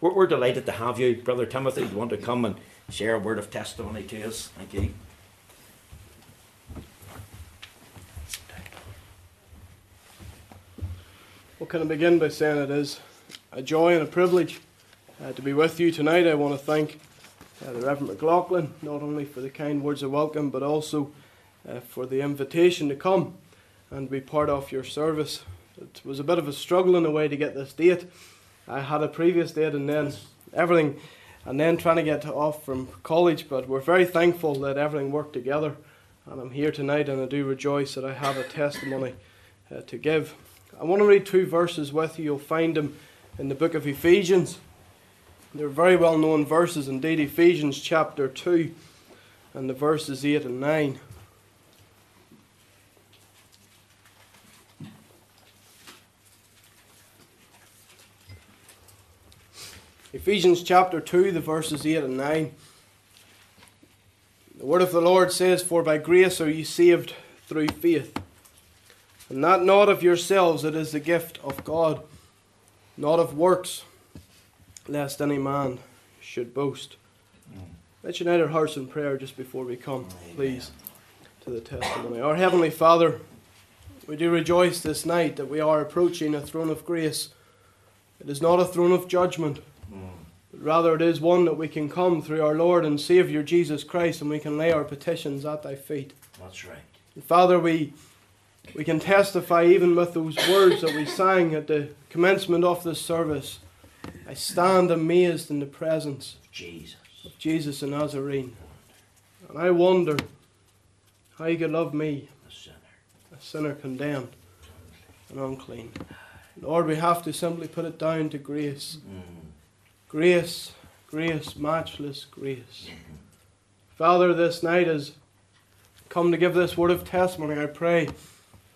we're, we're delighted to have you, Brother Timothy. You want to come and share a word of testimony to us? Thank you. Well, can I begin by saying it is a joy and a privilege uh, to be with you tonight. I want to thank uh, the Reverend McLaughlin not only for the kind words of welcome but also uh, for the invitation to come and be part of your service. It was a bit of a struggle in a way to get this date. I had a previous date and then everything, and then trying to get off from college, but we're very thankful that everything worked together. And I'm here tonight and I do rejoice that I have a testimony uh, to give. I want to read two verses with you. You'll find them in the book of Ephesians. They're very well known verses, indeed, Ephesians chapter 2 and the verses 8 and 9. Ephesians chapter 2, the verses 8 and 9. The word of the Lord says, For by grace are ye saved through faith and that not of yourselves, it is the gift of God, not of works, lest any man should boast. Let's unite our hearts in prayer just before we come, please, to the testimony. Our Heavenly Father, we do rejoice this night that we are approaching a throne of grace. It is not a throne of judgment, rather it is one that we can come through our Lord and Saviour Jesus Christ and we can lay our petitions at Thy feet. That's right. And Father, we we can testify even with those words that we sang at the commencement of this service. I stand amazed in the presence of Jesus, of Jesus the Nazarene. And I wonder how you could love me, a sinner, a sinner condemned and unclean. Lord, we have to simply put it down to grace. Mm-hmm. Grace, grace, matchless grace. Father, this night has come to give this word of testimony. I pray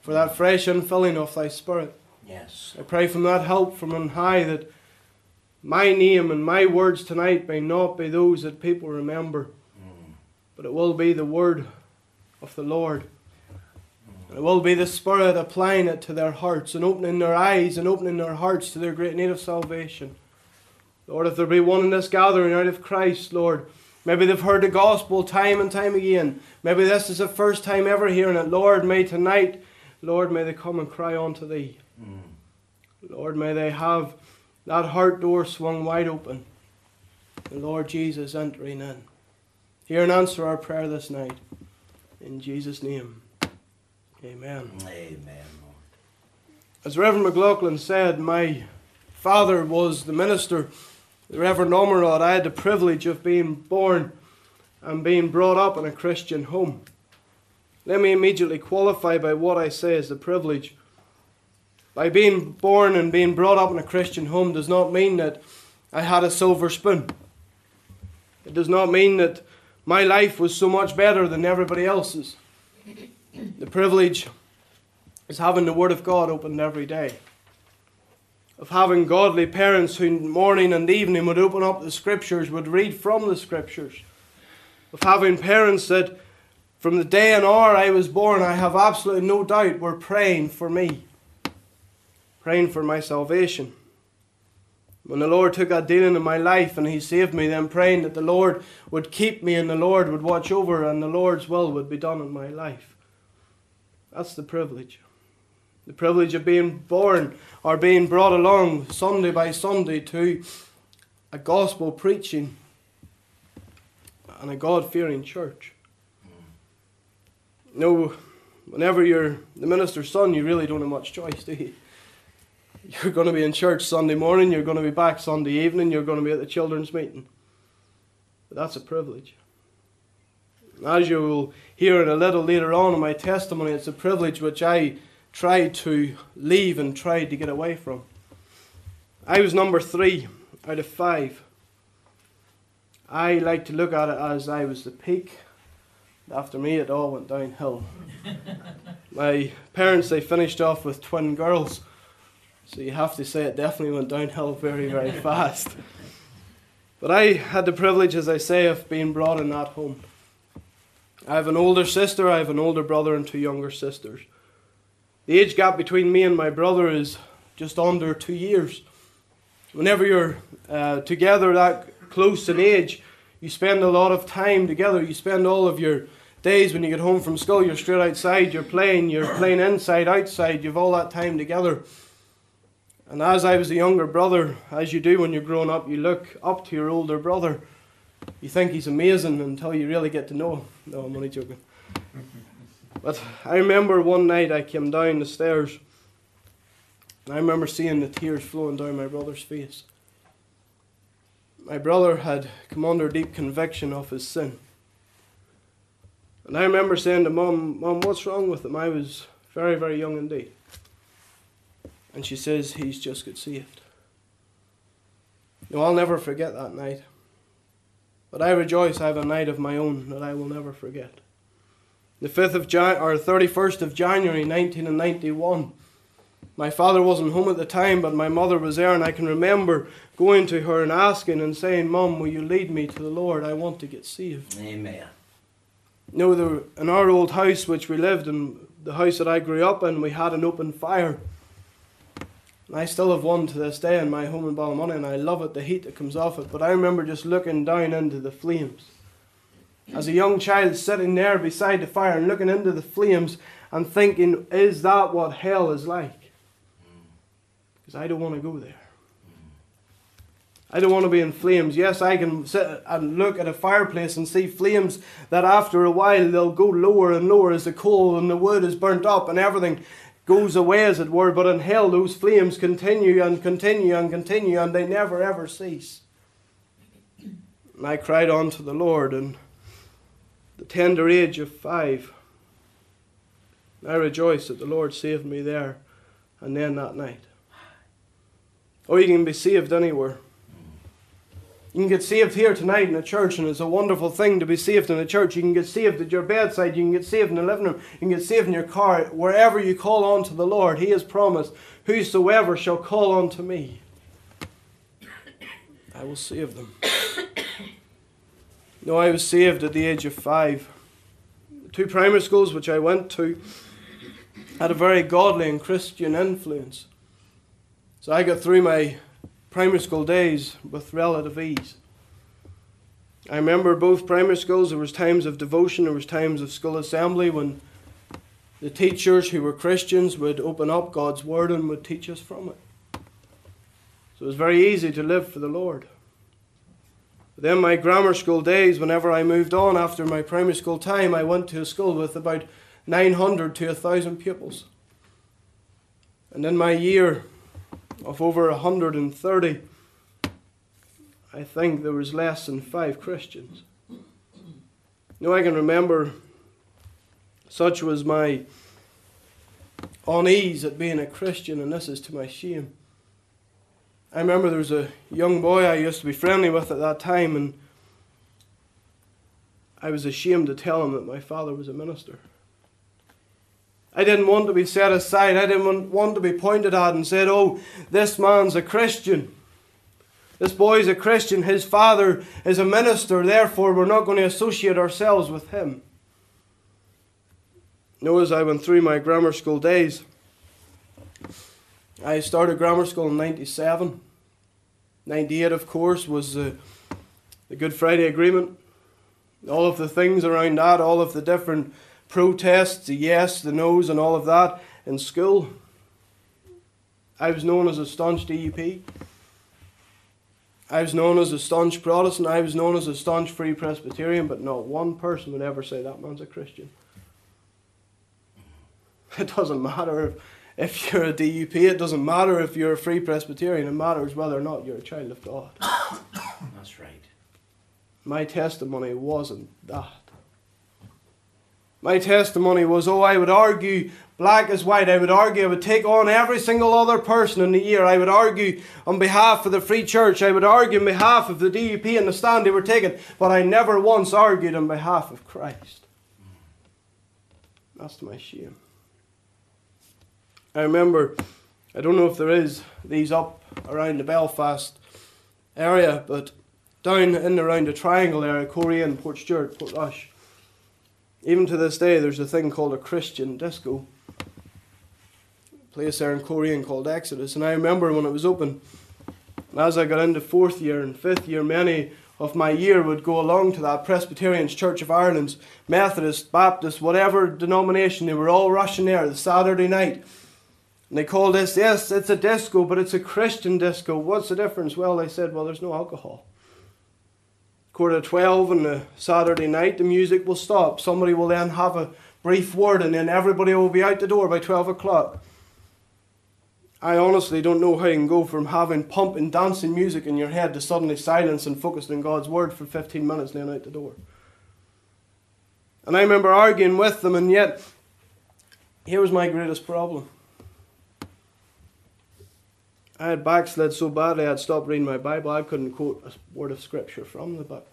for that fresh infilling of thy Spirit. Yes. I pray from that help from on high that my name and my words tonight may not be those that people remember, mm. but it will be the word of the Lord. Mm. It will be the Spirit applying it to their hearts and opening their eyes and opening their hearts to their great need of salvation. Lord, if there be one in this gathering out of Christ, Lord, maybe they've heard the gospel time and time again. Maybe this is the first time ever hearing it. Lord, may tonight Lord, may they come and cry unto thee. Mm. Lord, may they have that heart door swung wide open. The Lord Jesus entering in. Hear and answer our prayer this night. In Jesus' name. Amen. Amen, Lord. As Reverend McLaughlin said, my father was the minister, the Reverend Ormerod. I had the privilege of being born and being brought up in a Christian home. Let me immediately qualify by what I say as a privilege. By being born and being brought up in a Christian home does not mean that I had a silver spoon. It does not mean that my life was so much better than everybody else's. The privilege is having the Word of God opened every day. Of having godly parents who morning and evening would open up the Scriptures, would read from the Scriptures. Of having parents that from the day and hour I was born, I have absolutely no doubt were praying for me, praying for my salvation. When the Lord took that dealing in my life and He saved me, then praying that the Lord would keep me and the Lord would watch over and the Lord's will would be done in my life. That's the privilege. The privilege of being born or being brought along Sunday by Sunday to a gospel preaching and a God fearing church. No, whenever you're the minister's son, you really don't have much choice, do you? You're going to be in church Sunday morning, you're going to be back Sunday evening, you're going to be at the children's meeting. But that's a privilege. As you will hear it a little later on in my testimony, it's a privilege which I tried to leave and tried to get away from. I was number three out of five. I like to look at it as I was the peak after me, it all went downhill. My parents, they finished off with twin girls. So you have to say it definitely went downhill very, very fast. But I had the privilege, as I say, of being brought in that home. I have an older sister, I have an older brother, and two younger sisters. The age gap between me and my brother is just under two years. Whenever you're uh, together that close in age, you spend a lot of time together. You spend all of your days when you get home from school, you're straight outside, you're playing, you're playing inside, outside, you've all that time together. And as I was a younger brother, as you do when you're growing up, you look up to your older brother. You think he's amazing until you really get to know him. No, I'm only joking. But I remember one night I came down the stairs and I remember seeing the tears flowing down my brother's face. My brother had come under deep conviction of his sin. And I remember saying to Mum, Mum, what's wrong with him? I was very, very young indeed. And she says, He's just got saved. No, I'll never forget that night. But I rejoice I have a night of my own that I will never forget. The 5th of Jan- or 31st of January 1991. My father wasn't home at the time, but my mother was there, and I can remember going to her and asking and saying, Mum, will you lead me to the Lord? I want to get saved. Amen. You know, there, in our old house, which we lived in, the house that I grew up in, we had an open fire. And I still have one to this day in my home in Ballymoney, and I love it, the heat that comes off it. But I remember just looking down into the flames. As a young child sitting there beside the fire and looking into the flames and thinking, is that what hell is like? Because I don't want to go there. I don't want to be in flames. Yes, I can sit and look at a fireplace and see flames that after a while they'll go lower and lower as the coal and the wood is burnt up and everything goes away, as it were. But in hell, those flames continue and continue and continue and they never ever cease. And I cried unto the Lord in the tender age of five. I rejoice that the Lord saved me there and then that night. Or you can be saved anywhere. You can get saved here tonight in a church, and it's a wonderful thing to be saved in a church. You can get saved at your bedside, you can get saved in the living room, you can get saved in your car. Wherever you call on to the Lord, He has promised, Whosoever shall call on to me, I will save them. No, I was saved at the age of five. two primary schools which I went to had a very godly and Christian influence. So I got through my primary school days with relative ease. I remember both primary schools, there was times of devotion, there was times of school assembly when the teachers who were Christians would open up God's Word and would teach us from it. So it was very easy to live for the Lord. Then my grammar school days, whenever I moved on after my primary school time, I went to a school with about 900 to 1,000 pupils. And in my year, of over 130, I think there was less than five Christians. Know, I can remember such was my unease at being a Christian, and this is to my shame. I remember there was a young boy I used to be friendly with at that time, and I was ashamed to tell him that my father was a minister. I didn't want to be set aside. I didn't want to be pointed at and said, oh, this man's a Christian. This boy's a Christian. His father is a minister. Therefore, we're not going to associate ourselves with him. You know, as I went through my grammar school days, I started grammar school in 97. 98, of course, was the, the Good Friday Agreement. All of the things around that, all of the different protests, the yes, the no's, and all of that in school. I was known as a staunch DUP. I was known as a staunch Protestant. I was known as a staunch Free Presbyterian, but not one person would ever say that man's a Christian. It doesn't matter if, if you're a DUP, it doesn't matter if you're a Free Presbyterian, it matters whether or not you're a child of God. That's right. My testimony wasn't that. My testimony was, oh, I would argue black as white. I would argue, I would take on every single other person in the year. I would argue on behalf of the Free Church. I would argue on behalf of the DUP and the stand they were taking. But I never once argued on behalf of Christ. That's to my shame. I remember, I don't know if there is these up around the Belfast area, but down in around the Triangle area, Coleraine, Portstewart, Portrush even to this day, there's a thing called a Christian disco. A place there in Coleraine called Exodus. And I remember when it was open, And as I got into fourth year and fifth year, many of my year would go along to that Presbyterians Church of Ireland's Methodist, Baptist, whatever denomination, they were all rushing there the Saturday night. And they called this, yes, it's a disco, but it's a Christian disco. What's the difference? Well, they said, well, there's no alcohol. Quarter to 12 on the Saturday night, the music will stop. Somebody will then have a brief word, and then everybody will be out the door by 12 o'clock. I honestly don't know how you can go from having pumping, dancing music in your head to suddenly silence and focused on God's word for 15 minutes and then out the door. And I remember arguing with them, and yet, here was my greatest problem. I had backslid so badly I'd stopped reading my Bible, I couldn't quote a word of scripture from the book.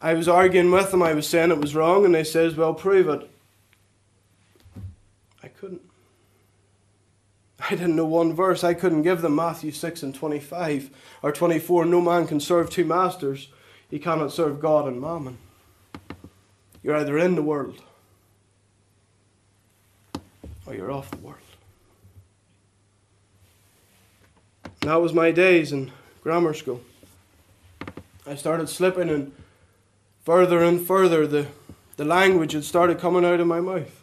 I was arguing with them, I was saying it was wrong, and they says, Well, prove it. I couldn't. I didn't know one verse. I couldn't give them Matthew 6 and 25 or 24. No man can serve two masters. He cannot serve God and mammon. You're either in the world or you're off the world. And that was my days in grammar school. I started slipping and further and further the, the language had started coming out of my mouth.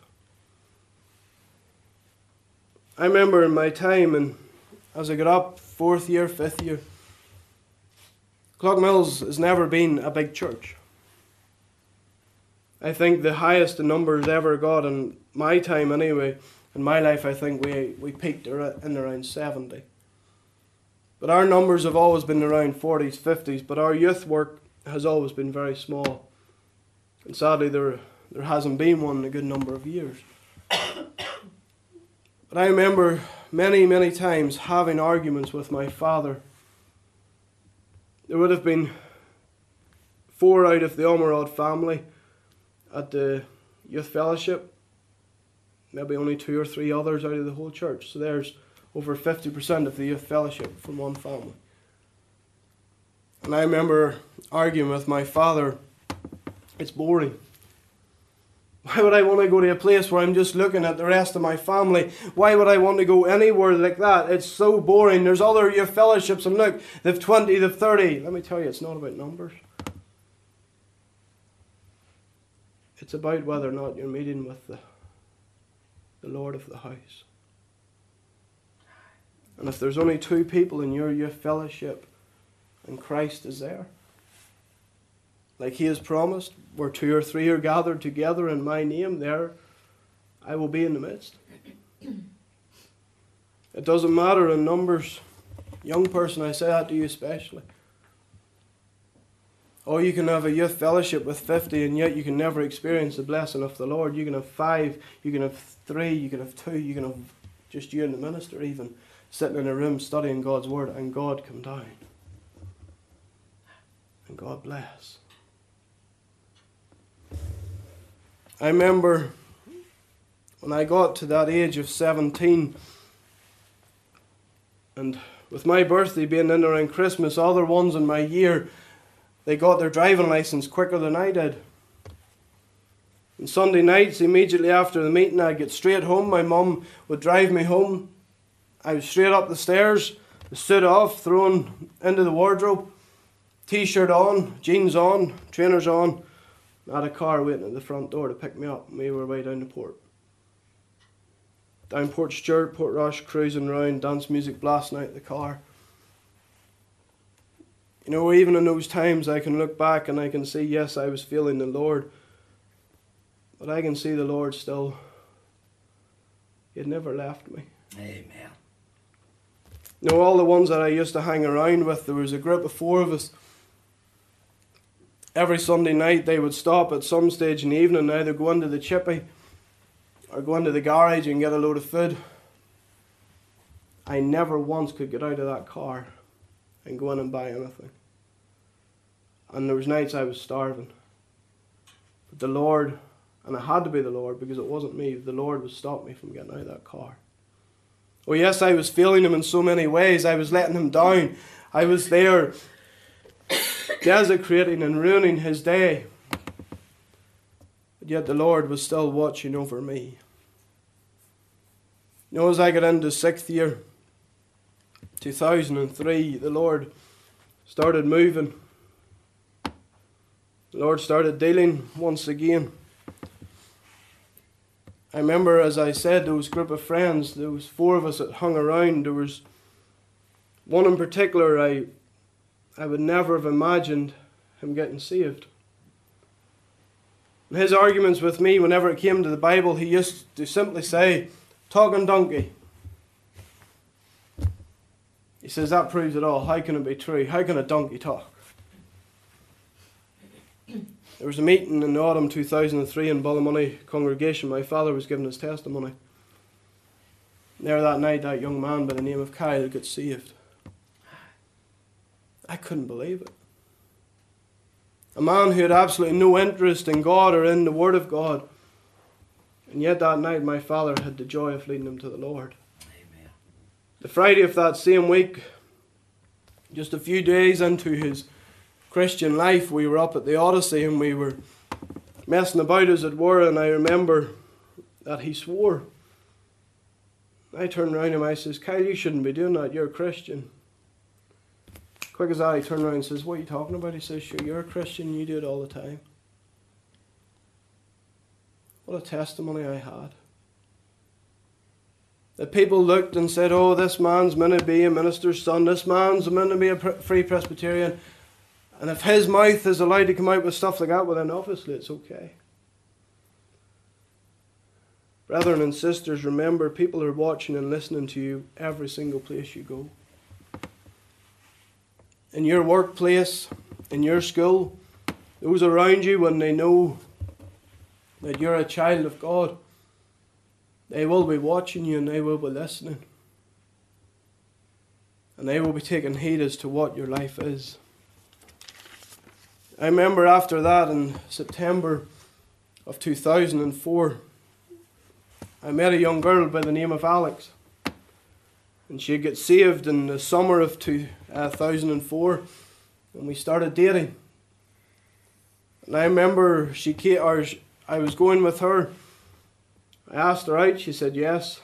I remember in my time, and as I got up, fourth year, fifth year, Cloughmills has never been a big church. I think the highest the numbers ever got in my time, anyway, in my life, I think we, we peaked in around 70. But our numbers have always been around 40s, 50s, but our youth work has always been very small. And sadly, there, there hasn't been one in a good number of years. But I remember many, many times having arguments with my father. There would have been four out of the Ormerod family at the youth fellowship, maybe only two or three others out of the whole church. So there's over 50% of the youth fellowship from one family. And I remember arguing with my father, it's boring. Why would I want to go to a place where I'm just looking at the rest of my family? Why would I want to go anywhere like that? It's so boring. There's other your fellowships, and look, they've 20, they've 30. Let me tell you, it's not about numbers. It's about whether or not you're meeting with the, the Lord of the house. And if there's only two people in your youth fellowship and Christ is there, like he has promised, where two or three are gathered together in my name, there I will be in the midst. It doesn't matter in numbers. Young person, I say that to you especially. Or oh, you can have a youth fellowship with 50 and yet you can never experience the blessing of the Lord. You can have five, you can have three, you can have two, you can have just you and the minister even sitting in a room studying God's Word and God come down. And God bless. I remember when I got to that age of 17, and with my birthday being in around Christmas, other ones in my year, they got their driving license quicker than I did. And Sunday nights, immediately after the meeting, I'd get straight home. My mum would drive me home. I was straight up the stairs, stood off, thrown into the wardrobe, t shirt on, jeans on, trainers on, I had a car waiting at the front door to pick me up, we were way down the port. Down Portstewart, Portrush, cruising round, dance music blasting out the car. You know, even in those times, I can look back and I can see, yes, I was feeling the Lord, but I can see the Lord still. He had never left me. Amen. Know, all the ones that I used to hang around with, there was a group of four of us every Sunday night they would stop at some stage in the evening, either go into the chippy or go into the garage and get a load of food. I never once could get out of that car and go in and buy anything. And there was nights I was starving. But the Lord, and it had to be the Lord because it wasn't me, the Lord would stop me from getting out of that car. Oh yes, I was failing him in so many ways. I was letting him down. I was there desecrating and ruining his day. But yet the Lord was still watching over me. You know, as I got into sixth year, 2003, the Lord started moving. The Lord started dealing once again. I remember, as I said, those group of friends, there was four of us that hung around. There was one in particular I, I would never have imagined him getting saved. And his arguments with me, whenever it came to the Bible, he used to simply say, Talking donkey. He says, That proves it all. How can it be true? How can a donkey talk? There was a meeting in the autumn 2003 in Ballymoney congregation. My father was giving his testimony. There that night, that young man by the name of Kyle got saved. I couldn't believe it. A man who had absolutely no interest in God or in the Word of God. And yet that night, my father had the joy of leading him to the Lord. Amen. The Friday of that same week, just a few days into his Christian life, we were up at the Odyssey and we were messing about as it were, and I remember that he swore. I turned around him, I says, Kyle, you shouldn't be doing that, you're a Christian. Quick as he turned around and says, What are you talking about? He says, Sure, you're a Christian, you do it all the time. What a testimony I had. That people looked and said, Oh, this man's meant to be a minister's son, this man's meant to be a free Presbyterian. And if his mouth is allowed to come out with stuff like that, well, then obviously it's okay. Brethren and sisters, remember people are watching and listening to you every single place you go. In your workplace, in your school, those around you, when they know that you're a child of God, they will be watching you and they will be listening. And they will be taking heed as to what your life is. I remember after that in September of 2004, I met a young girl by the name of Alex. And she got saved in the summer of 2004, uh, and we started dating. And I remember she came, or I was going with her. I asked her out, she said yes.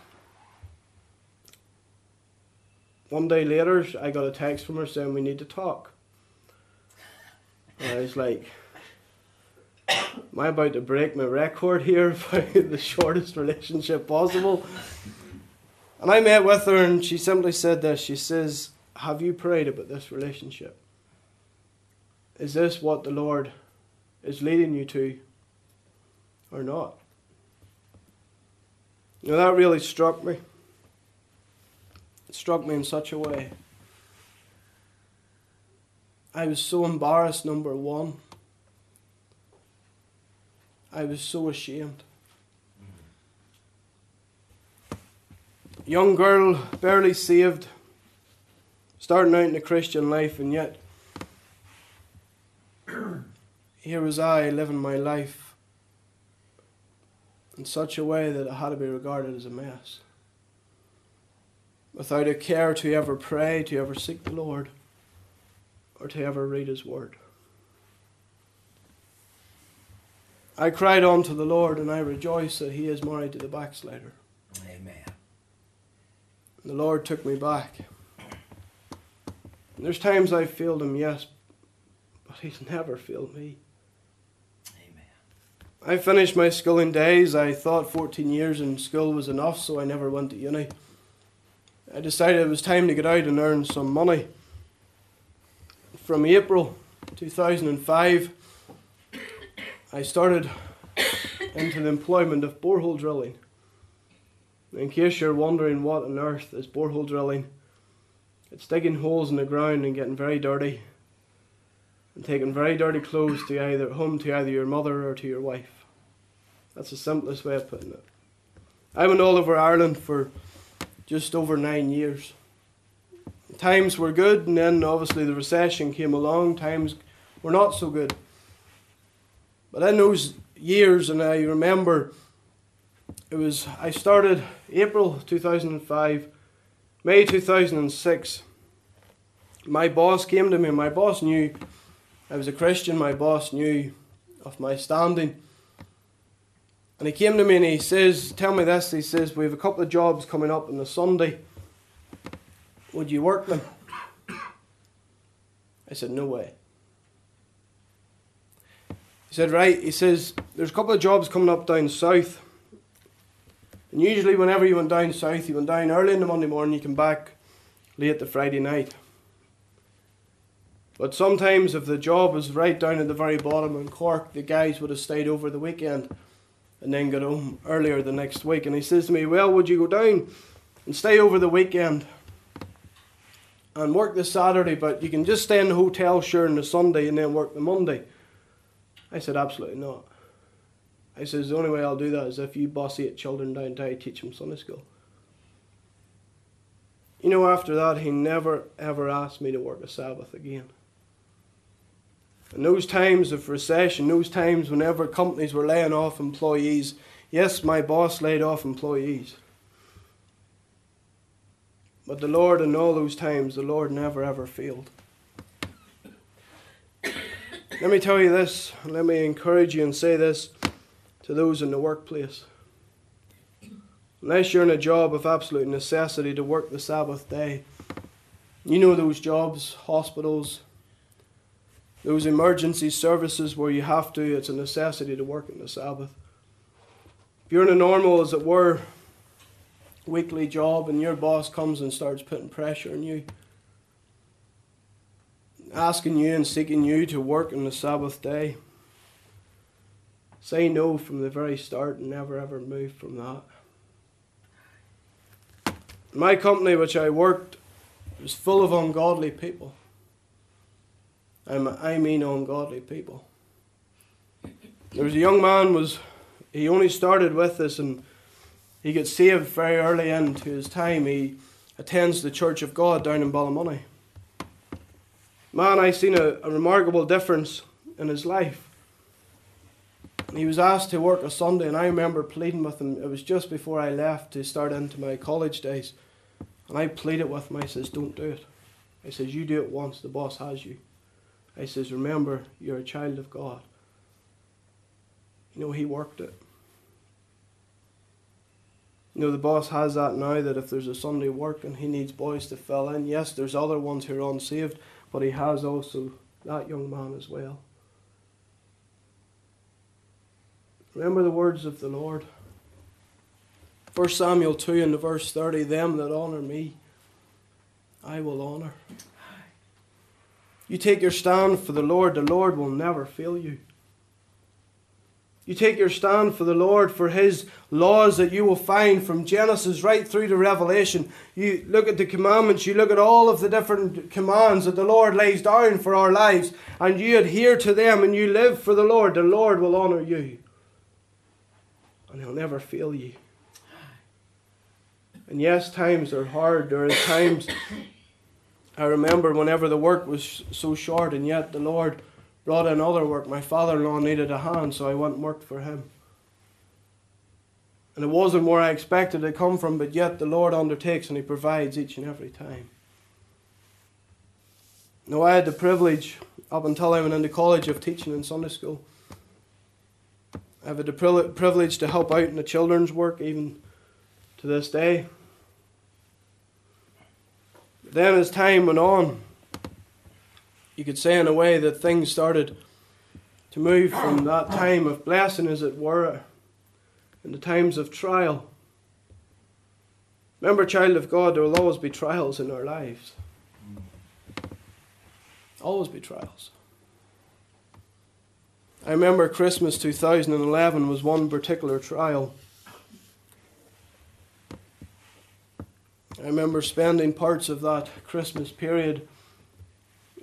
One day later, I got a text from her saying we need to talk. And I was like, Am I about to break my record here for the shortest relationship possible? And I met with her and she simply said this. She says, Have you prayed about this relationship? Is this what the Lord is leading you to or not? You know, that really struck me. It struck me in such a way. I was so embarrassed, number one. I was so ashamed. Young girl, barely saved, starting out in the Christian life, and yet here was I living my life in such a way that it had to be regarded as a mess. Without a care to ever pray, to ever seek the Lord or to ever read His Word. I cried unto the Lord, and I rejoice that He is married to the backslider. Amen. And the Lord took me back. And there's times I've failed Him, yes, but He's never failed me. Amen. I finished my schooling days. I thought 14 years in school was enough, so I never went to uni. I decided it was time to get out and earn some money from April 2005, I started into the employment of borehole drilling. In case you're wondering what on earth is borehole drilling, it's digging holes in the ground and getting very dirty and taking very dirty clothes to either home to either your mother or to your wife. That's the simplest way of putting it. I went all over Ireland for just over nine years times were good, and then obviously the recession came along. Times were not so good. But in those years, and I remember it was, I started April 2005, May 2006. My boss came to me, my boss knew I was a Christian, my boss knew of my standing. And he came to me and he says, Tell me this. He says, We have a couple of jobs coming up on the Sunday Would you work them? I said, No way. He said, Right. He says, There's a couple of jobs coming up down south. And usually, whenever you went down south, you went down early in the Monday morning, you come back late the Friday night. But sometimes, if the job was right down at the very bottom in Cork, the guys would have stayed over the weekend and then got home earlier the next week. And he says to me, Well, would you go down and stay over the weekend and work the Saturday, but you can just stay in the hotel, sure, on the Sunday and then work the Monday? I said, Absolutely not. I says, The only way I'll do that is if you boss eight children down to teach them Sunday school. You know, after that, he never ever asked me to work a Sabbath again. In those times of recession, those times whenever companies were laying off employees, yes, my boss laid off employees. But the Lord, in all those times, the Lord never ever failed. Let me tell you this, and let me encourage you and say this to those in the workplace. Unless you're in a job of absolute necessity to work the Sabbath day, you know those jobs, hospitals, those emergency services where you have to, it's a necessity to work on the Sabbath. If you're in a normal, as it were, weekly job and your boss comes and starts putting pressure on you, asking you and seeking you to work on the Sabbath day, say no from the very start and never ever move from that. My company, which I worked, was full of ungodly people. I mean ungodly people. There was a young man was he only started with this and he gets saved very early into his time. He attends the Church of God down in Ballymoney. Man, I seen a, a remarkable difference in his life. He was asked to work a Sunday, and I remember pleading with him. It was just before I left to start into my college days. And I pleaded with him. I says, Don't do it. I says, You do it once, the boss has you. I says, Remember, you're a child of God. You know, he worked it. You know, the boss has that now that if there's a Sunday work and he needs boys to fill in, yes, there's other ones who are unsaved, but he has also that young man as well. Remember the words of the Lord. 1 Samuel 2 and the verse 30 Them that honour me, I will honour. You take your stand for the Lord, the Lord will never fail you. You take your stand for the Lord, for His laws that you will find from Genesis right through to Revelation. You look at the commandments, you look at all of the different commands that the Lord lays down for our lives, and you adhere to them and you live for the Lord. The Lord will honour you, and He'll never fail you. And yes, times are hard. There are times I remember whenever the work was so short, and yet the Lord brought in other work. My father in law needed a hand, so I went and worked for him. And it wasn't where I expected it to come from, but yet the Lord undertakes and He provides each and every time. Now, I had the privilege, up until I went into college, of teaching in Sunday school. I have the privilege to help out in the children's work, even to this day. Then, as time went on, you could say in a way that things started to move from that time of blessing, as it were, in the times of trial. Remember, child of God, there will always be trials in our lives. Always be trials. I remember Christmas 2011 was one particular trial. I remember spending parts of that Christmas period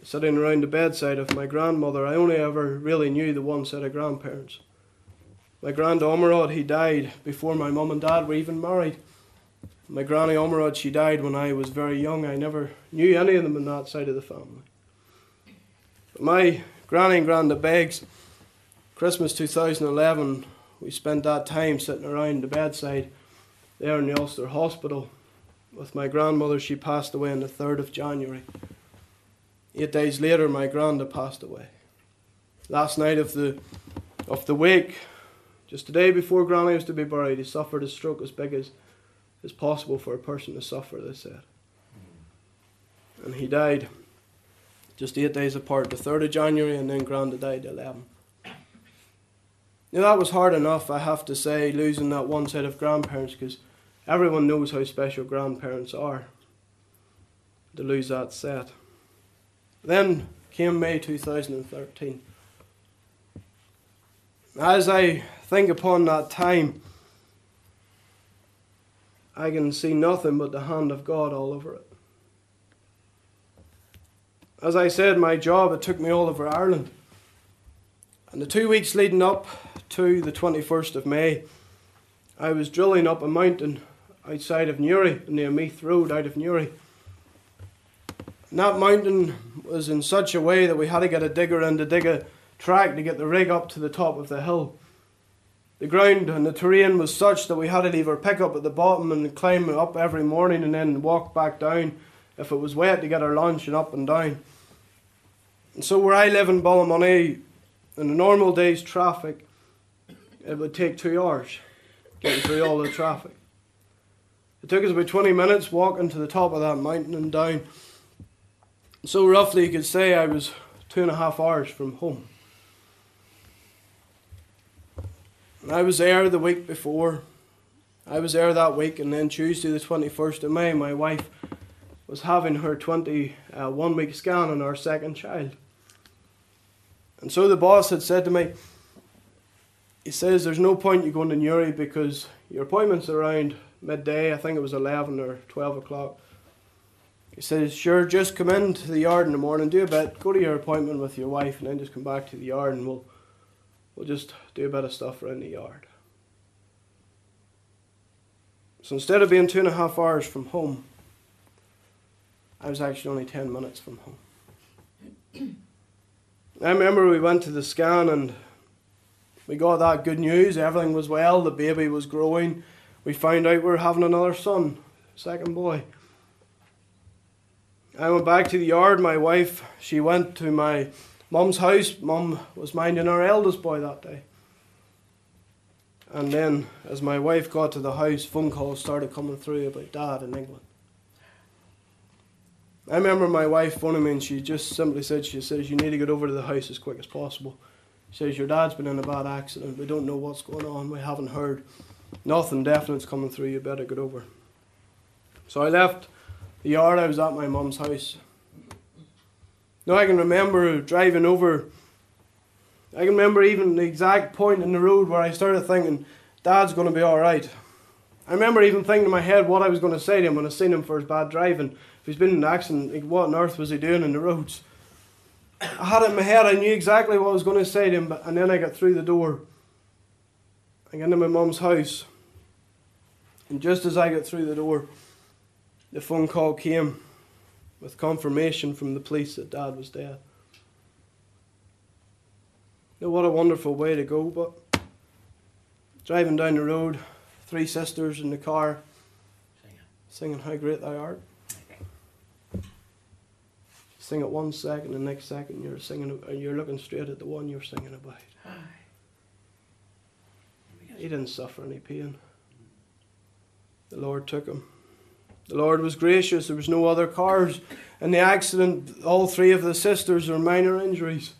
sitting around the bedside of my grandmother. I only ever really knew the one set of grandparents. My grand Ormerod, he died before my mum and dad were even married. My granny Ormerod, she died when I was very young. I never knew any of them on that side of the family. But my granny and granda Beggs, Christmas 2011, we spent that time sitting around the bedside there in the Ulster Hospital with my grandmother. She passed away on the 3rd of January. Eight days later, my granda passed away. Last night of the of the wake, just the day before Granny was to be buried, he suffered a stroke as big as is possible for a person to suffer. They said. and he died just eight days apart, the 3rd of January, and then Granda died the 11th. Now, that was hard enough, I have to say, losing that one set of grandparents, because everyone knows how special grandparents are. To lose that set. Then came May 2013. As I think upon that time, I can see nothing but the hand of God all over it. As I said, my job, it took me all over Ireland. And the two weeks leading up to the 21st of May, I was drilling up a mountain outside of Newry, near Meath Road out of Newry. And that mountain was in such a way that we had to get a digger in to dig a track to get the rig up to the top of the hill. The ground and the terrain was such that we had to leave our pickup at the bottom and climb up every morning and then walk back down if it was wet to get our lunch and up and down. And so where I live in Ballymoney, in a normal day's traffic, it would take two hours getting through all the traffic. It took us about 20 minutes walking to the top of that mountain and down. So roughly you could say I was two and a half hours from home. I was there the week before. I was there that week, and then Tuesday, the 21st of May, my wife was having her 21 uh, week scan on our second child. And so the boss had said to me, he says, There's no point you going to Newry because your appointment's around midday. I think it was 11 or 12 o'clock. He says, Sure, just come into the yard in the morning, do a bit, go to your appointment with your wife, and then just come back to the yard and we'll We'll just do a bit of stuff around the yard. So instead of being two and a half hours from home, I was actually only 10 minutes from home. I remember we went to the scan and we got that good news. Everything was well, the baby was growing. We found out we were having another son, second boy. I went back to the yard. My wife, she went to my Mum's house, Mum was minding our eldest boy that day. And then, as my wife got to the house, phone calls started coming through about Dad in England. I remember my wife phoning me and she just simply said, She says, You need to get over to the house as quick as possible. She says, Your dad's been in a bad accident. We don't know what's going on. We haven't heard. Nothing definite's coming through. You better get over. So I left the yard. I was at my mum's house. Now I can remember driving over. I can remember even the exact point in the road where I started thinking, Dad's going to be all right. I remember even thinking in my head what I was going to say to him when I seen him for his bad driving. If he's been in an accident, what on earth was he doing in the roads? I had it in my head. I knew exactly what I was going to say to him, but, and then I got through the door. I got into my mum's house. And just as I got through the door, the phone call came with confirmation from the police that Dad was dead. You know, what a wonderful way to go, but driving down the road, three sisters in the car, singing, singing How Great Thou Art. Sing it one second, the next second you're singing, you're looking straight at the one you're singing about. He didn't suffer any pain. The Lord took him. The Lord was gracious. There was no other cars. In the accident, all three of the sisters were minor injuries.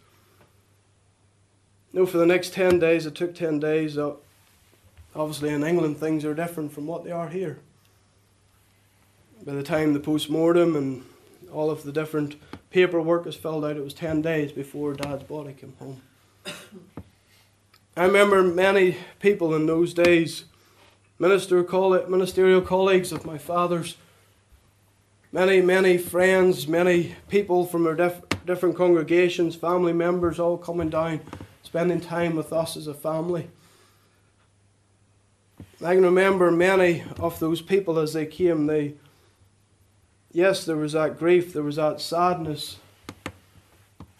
No, for the next 10 days, it took 10 days. Obviously, in England, things are different from what they are here. By the time the post mortem and all of the different paperwork was filled out, it was 10 days before Dad's body came home. I remember many people in those days minister, ministerial colleagues of my father's, many, many friends, many people from our diff- different congregations, family members, all coming down, spending time with us as a family. I can remember many of those people as they came, they, yes, there was that grief, there was that sadness,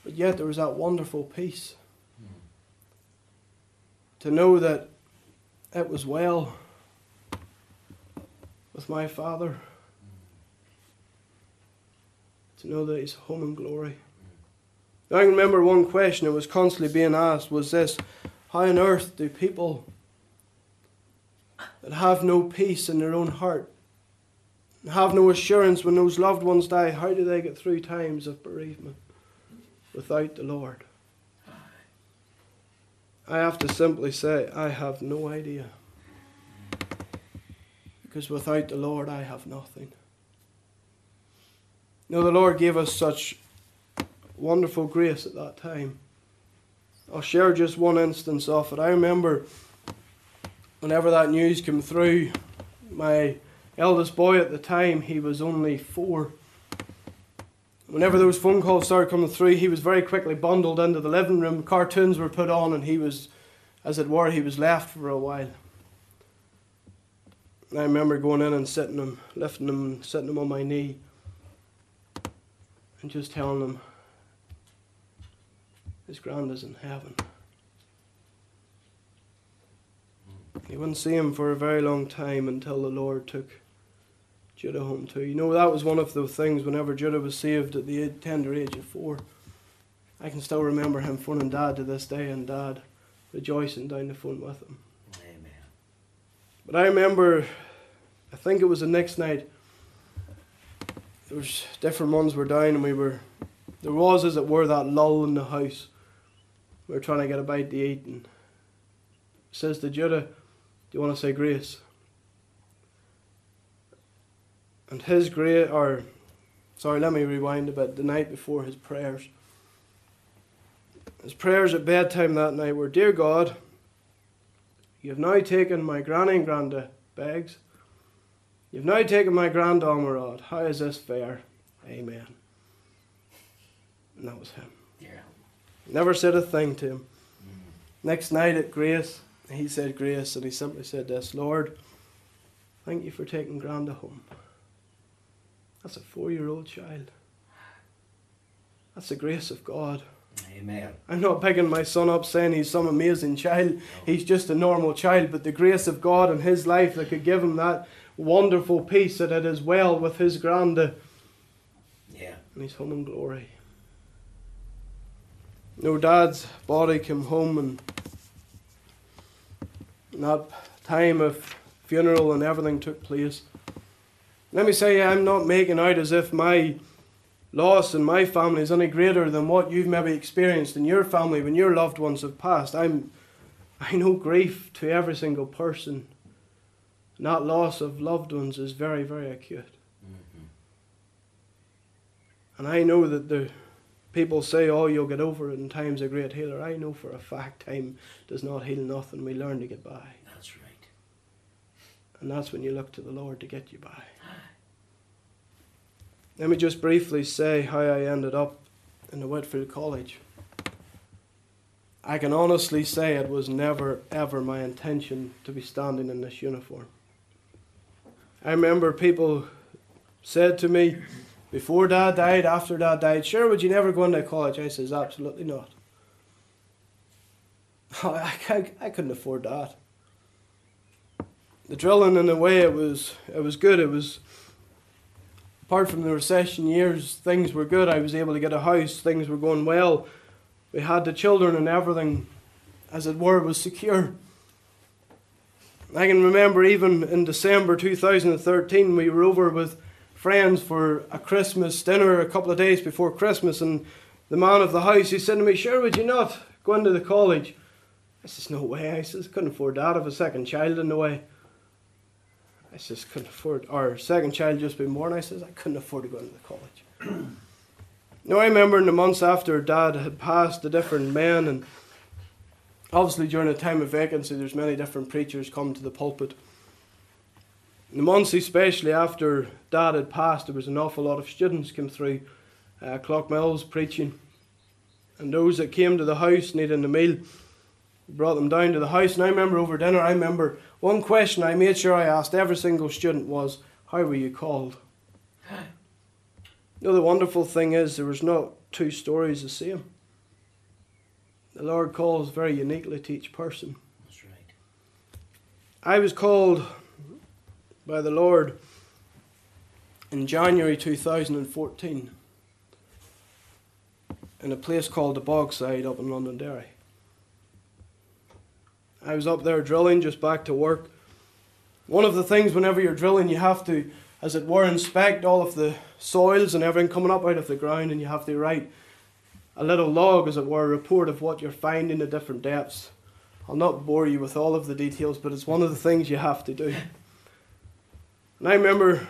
but yet there was that wonderful peace. Mm-hmm. To know that it was well with my Father. To know that He's home in glory. I remember one question that was constantly being asked was this How on earth do people that have no peace in their own heart have no assurance when those loved ones die, how do they get through times of bereavement without the Lord? I have to simply say, I have no idea. Because without the Lord, I have nothing. Know, the Lord gave us such wonderful grace at that time. I'll share just one instance of it. I remember whenever that news came through, my eldest boy at the time, he was only four. Whenever those phone calls started coming through, he was very quickly bundled into the living room. Cartoons were put on, and he was, as it were, he was left for a while. I remember going in and sitting him, lifting him, sitting him on my knee and just telling him his grand is in heaven. He wouldn't see him for a very long time until the Lord took Judah home too. You know, that was one of the things whenever Judah was saved at the tender age of four. I can still remember him phoning Dad to this day and Dad rejoicing down the phone with him. But I remember, I think it was the next night, there was different ones were down and we were there was as it were that lull in the house. We were trying to get a bite to eat and says to Judah, Do you want to say grace? And his grace or sorry, let me rewind a bit, the night before his prayers. His prayers at bedtime that night were, Dear God, you have now taken my granny and granda bags You've now taken my grand Ormerod. How is this fair? Amen. And that was him. Yeah. Never said a thing to him. Mm-hmm. Next night at Grace, he said Grace, and he simply said this Lord, thank you for taking Granda home. That's a four year old child. That's the grace of God. Amen. I'm not picking my son up saying he's some amazing child. He's just a normal child, but the grace of God in his life that could give him that wonderful peace that it is well with his granda. Yeah. And he's home in glory. No, Dad's body came home, and that time of funeral and everything took place. Let me say, I'm not making out as if my loss in my family is any greater than what you've maybe experienced in your family when your loved ones have passed. I'm, I know grief to every single person and that loss of loved ones is very, very acute. Mm-hmm. And I know that the people say, oh, you'll get over it and time's a great healer. I know for a fact time does not heal nothing. We learn to get by. That's right. And that's when you look to the Lord to get you by. Let me just briefly say how I ended up in the Whitefield College. I can honestly say it was never, ever my intention to be standing in this uniform. I remember people said to me before dad died, after dad died, sure, would you never go into college? I says, absolutely not. I, I, I couldn't afford that. The drilling, in a way, it was it was good. It was apart from the recession years, things were good. I was able to get a house. Things were going well. We had the children, and everything, as it were, was secure. I can remember even in December 2013, we were over with friends for a Christmas dinner a couple of days before Christmas, and the man of the house he said to me, "Sure, would you not go into the college?" I says, "No way." I says, "Couldn't afford that. of a second child in the way." I just "Couldn't afford." Our second child just been born. I says, "I couldn't afford to go into the college." now I remember in the months after Dad had passed, the different men and Obviously, during a time of vacancy, there's many different preachers come to the pulpit. In the months, especially after Dad had passed, there was an awful lot of students came through uh, Clough preaching. And those that came to the house needing a meal, brought them down to the house. And I remember over dinner, I remember one question I made sure I asked every single student was, How were you called? You know, the wonderful thing is, there was not two stories the same. The Lord calls very uniquely to each person. That's right. I was called by the Lord in January 2014 in a place called the Bogside up in Londonderry. I was up there drilling, just back to work. One of the things, whenever you're drilling, you have to as it were, inspect all of the soils and everything coming up out of the ground, and you have to write a little log, as it were, a report of what you're finding at different depths. I'll not bore you with all of the details, but it's one of the things you have to do. And I remember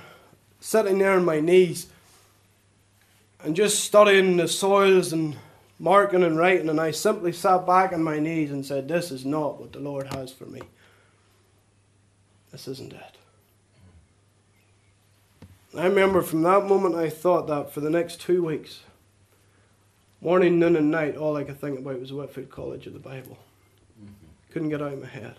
sitting there on my knees and just studying the soils and marking and writing, and I simply sat back on my knees and said, This is not what the Lord has for me. This isn't it. I remember from that moment I thought that for the next two weeks, morning, noon, and night, all I could think about was Whitefield College of the Bible. Mm-hmm. Couldn't get out of my head.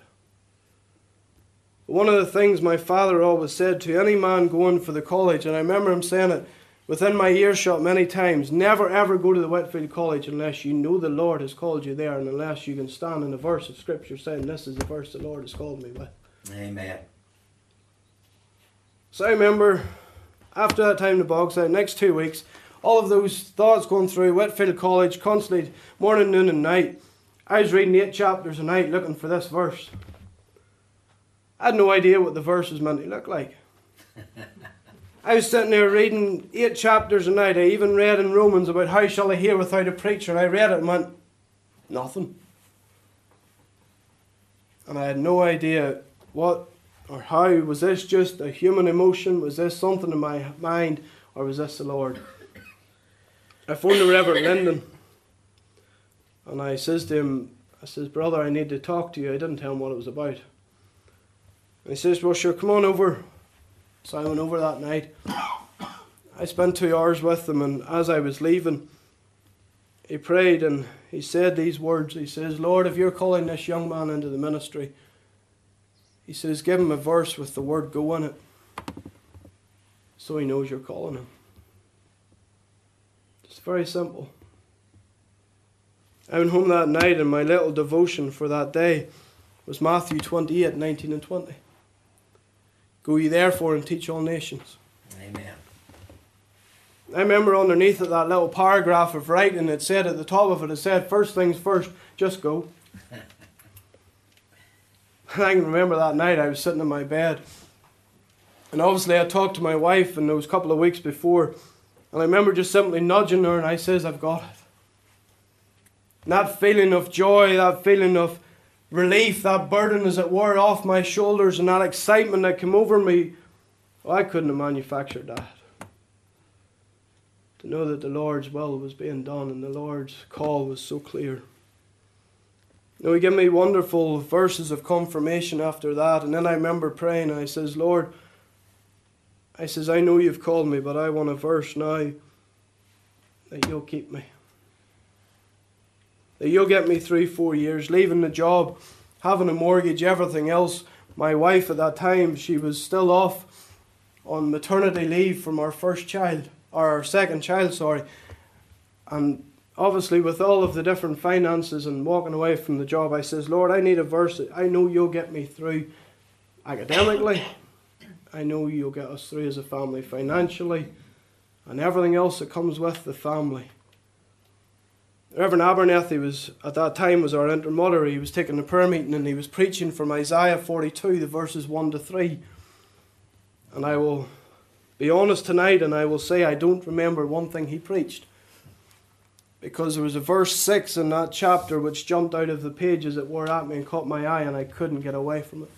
One of the things my father always said to any man going for the college, and I remember him saying it within my earshot many times never ever go to the Whitefield College unless you know the Lord has called you there and unless you can stand in a verse of Scripture saying, This is the verse the Lord has called me with. Amen. So I remember after that time in the box, that next two weeks, all of those thoughts going through Whitefield College constantly, morning, noon, and night. I was reading eight chapters a night looking for this verse. I had no idea what the verse was meant to look like. I was sitting there reading eight chapters a night. I even read in Romans about how shall I hear without a preacher. And I read it and went, nothing. And I had no idea what or how. Was this just a human emotion? Was this something in my mind? Or was this the Lord? I phoned the Reverend Linden. And I says to him, I says, Brother, I need to talk to you. I didn't tell him what it was about. And he says, Well, sure, come on over. So I went over that night. I spent two hours with him, and as I was leaving, he prayed and he said these words. He says, Lord, if you're calling this young man into the ministry, he says, give him a verse with the word go in it so he knows you're calling him. It's very simple. I went home that night and my little devotion for that day was Matthew 28 19 and 20. Go ye therefore and teach all nations. Amen. I remember underneath it that little paragraph of writing, it said at the top of it, it said, First things first, just go. I can remember that night I was sitting in my bed. And obviously I talked to my wife and it was a couple of weeks before. And I remember just simply nudging her and I says, I've got it. And that feeling of joy, that feeling of relief, that burden as it were off my shoulders, and that excitement that came over me, well, I couldn't have manufactured that. To know that the Lord's will was being done and the Lord's call was so clear. You he gave me wonderful verses of confirmation after that, and then I remember praying, and I says, Lord, I says, I know you've called me, but I want a verse now that you'll keep me you'll get me three, four years, leaving the job, having a mortgage, everything else. My wife at that time, she was still off on maternity leave from our first child, or our second child, sorry. And obviously, with all of the different finances and walking away from the job, I says, Lord, I need a verse. I know you'll get me through academically. I know you'll get us through as a family financially and everything else that comes with the family. Reverend Abernethy was at that time was our intermodder. He was taking a prayer meeting and he was preaching from Isaiah 42, the verses 1 to 3. And I will be honest tonight and I will say I don't remember one thing he preached. Because there was a verse 6 in that chapter which jumped out of the pages that were at me and caught my eye and I couldn't get away from it.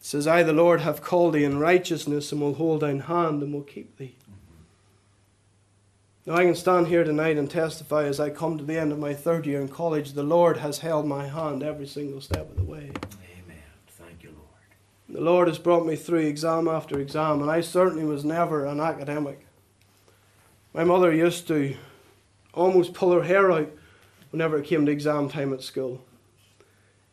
It says, I, the Lord, have called thee in righteousness and will hold thine hand and will keep thee. Now, I can stand here tonight and testify as I come to the end of my third year in college, the Lord has held my hand every single step of the way. Amen. Thank you, Lord. The Lord has brought me through exam after exam, and I certainly was never an academic. My mother used to almost pull her hair out whenever it came to exam time at school.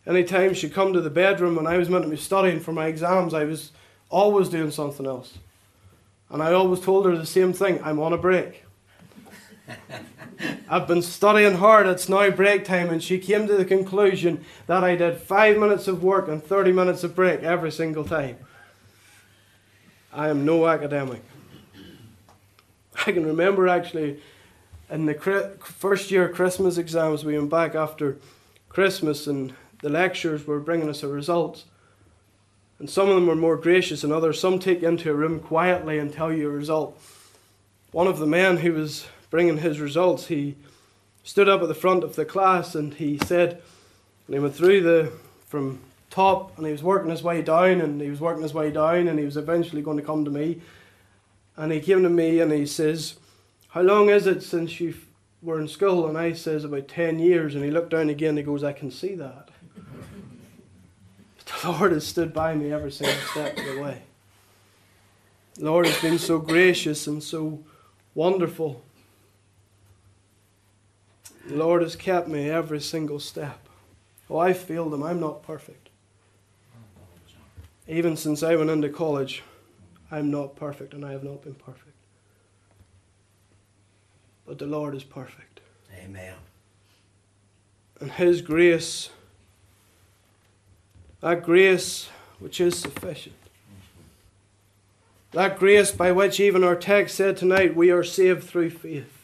Anytime she'd come to the bedroom when I was meant to be studying for my exams, I was always doing something else. And I always told her the same thing I'm on a break. I've been studying hard, it's now break time, and she came to the conclusion that I did five minutes of work and 30 minutes of break every single time. I am no academic. I can remember actually in the first year Christmas exams, we went back after Christmas and the lecturers were bringing us the results. And some of them were more gracious than others. Some take you into a room quietly and tell you a result. One of the men who was bringing his results, he stood up at the front of the class and he said, and he went through the from top and he was working his way down and he was working his way down and he was eventually going to come to me. And he came to me and he says, How long is it since you were in school? And I says, About 10 years. And he looked down again and he goes, I can see that. the Lord has stood by me every single step of the way. The Lord has been so gracious and so wonderful. The Lord has kept me every single step. Oh, I failed him. I'm not perfect. Even since I went into college, I'm not perfect and I have not been perfect. But the Lord is perfect. Amen. And His grace, that grace which is sufficient, that grace by which even our text said tonight, we are saved through faith.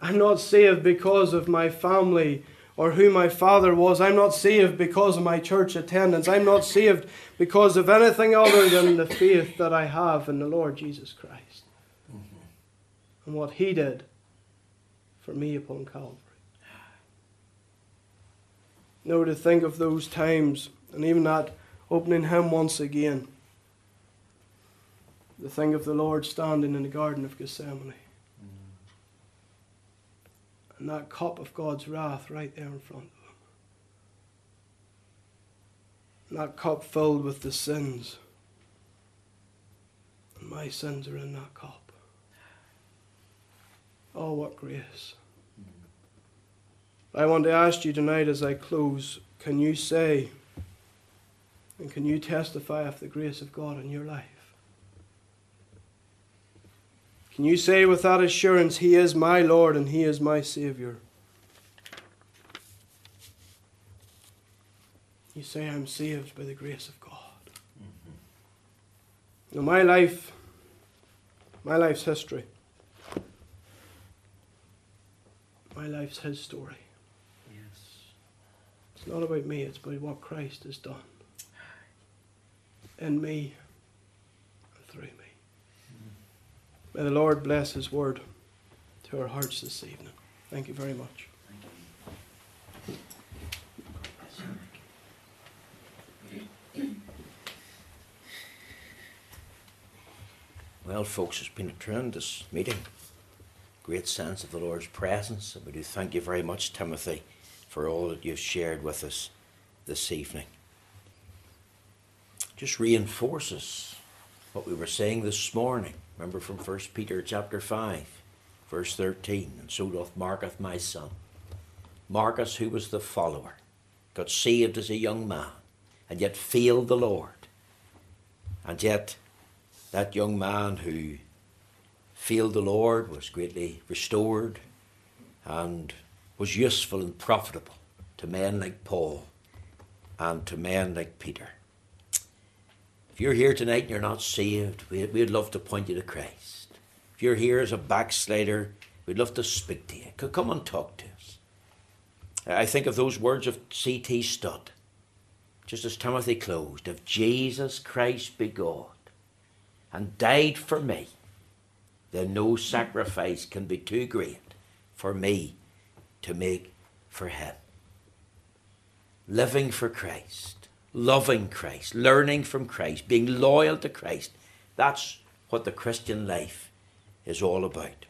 I'm not saved because of my family or who my father was. I'm not saved because of my church attendance. I'm not saved because of anything other than the faith that I have in the Lord Jesus Christ mm-hmm. and what He did for me upon Calvary. You know, to think of those times and even that opening hymn once again. The thing of the Lord standing in the Garden of Gethsemane and that cup of God's wrath right there in front of them. And that cup filled with the sins. And my sins are in that cup. Oh, what grace. I want to ask you tonight as I close can you say and can you testify of the grace of God in your life? Can you say with that assurance, He is my Lord and He is my Savior? You say, I'm saved by the grace of God. Mm-hmm. Now, my life, my life's history, my life's His story. Yes. It's not about me, it's about what Christ has done in me May the Lord bless His word to our hearts this evening. Thank you very much. Well, folks, it's been a tremendous meeting. Great sense of the Lord's presence. And we do thank you very much, Timothy, for all that you've shared with us this evening. Just reinforces what we were saying this morning Remember from 1 Peter chapter 5, verse 13. And so doth Marcus my son. Marcus, who was the follower, got saved as a young man, and yet failed the Lord. And yet, that young man who failed the Lord was greatly restored and was useful and profitable to men like Paul and to men like Peter. If you're here tonight and you're not saved, we'd love to point you to Christ. If you're here as a backslider, we'd love to speak to you. Come and talk to us. I think of those words of C.T. Studd, just as Timothy closed, if Jesus Christ be God and died for me, then no sacrifice can be too great for me to make for him. Living for Christ loving Christ, learning from Christ, being loyal to Christ. That's what the Christian life is all about.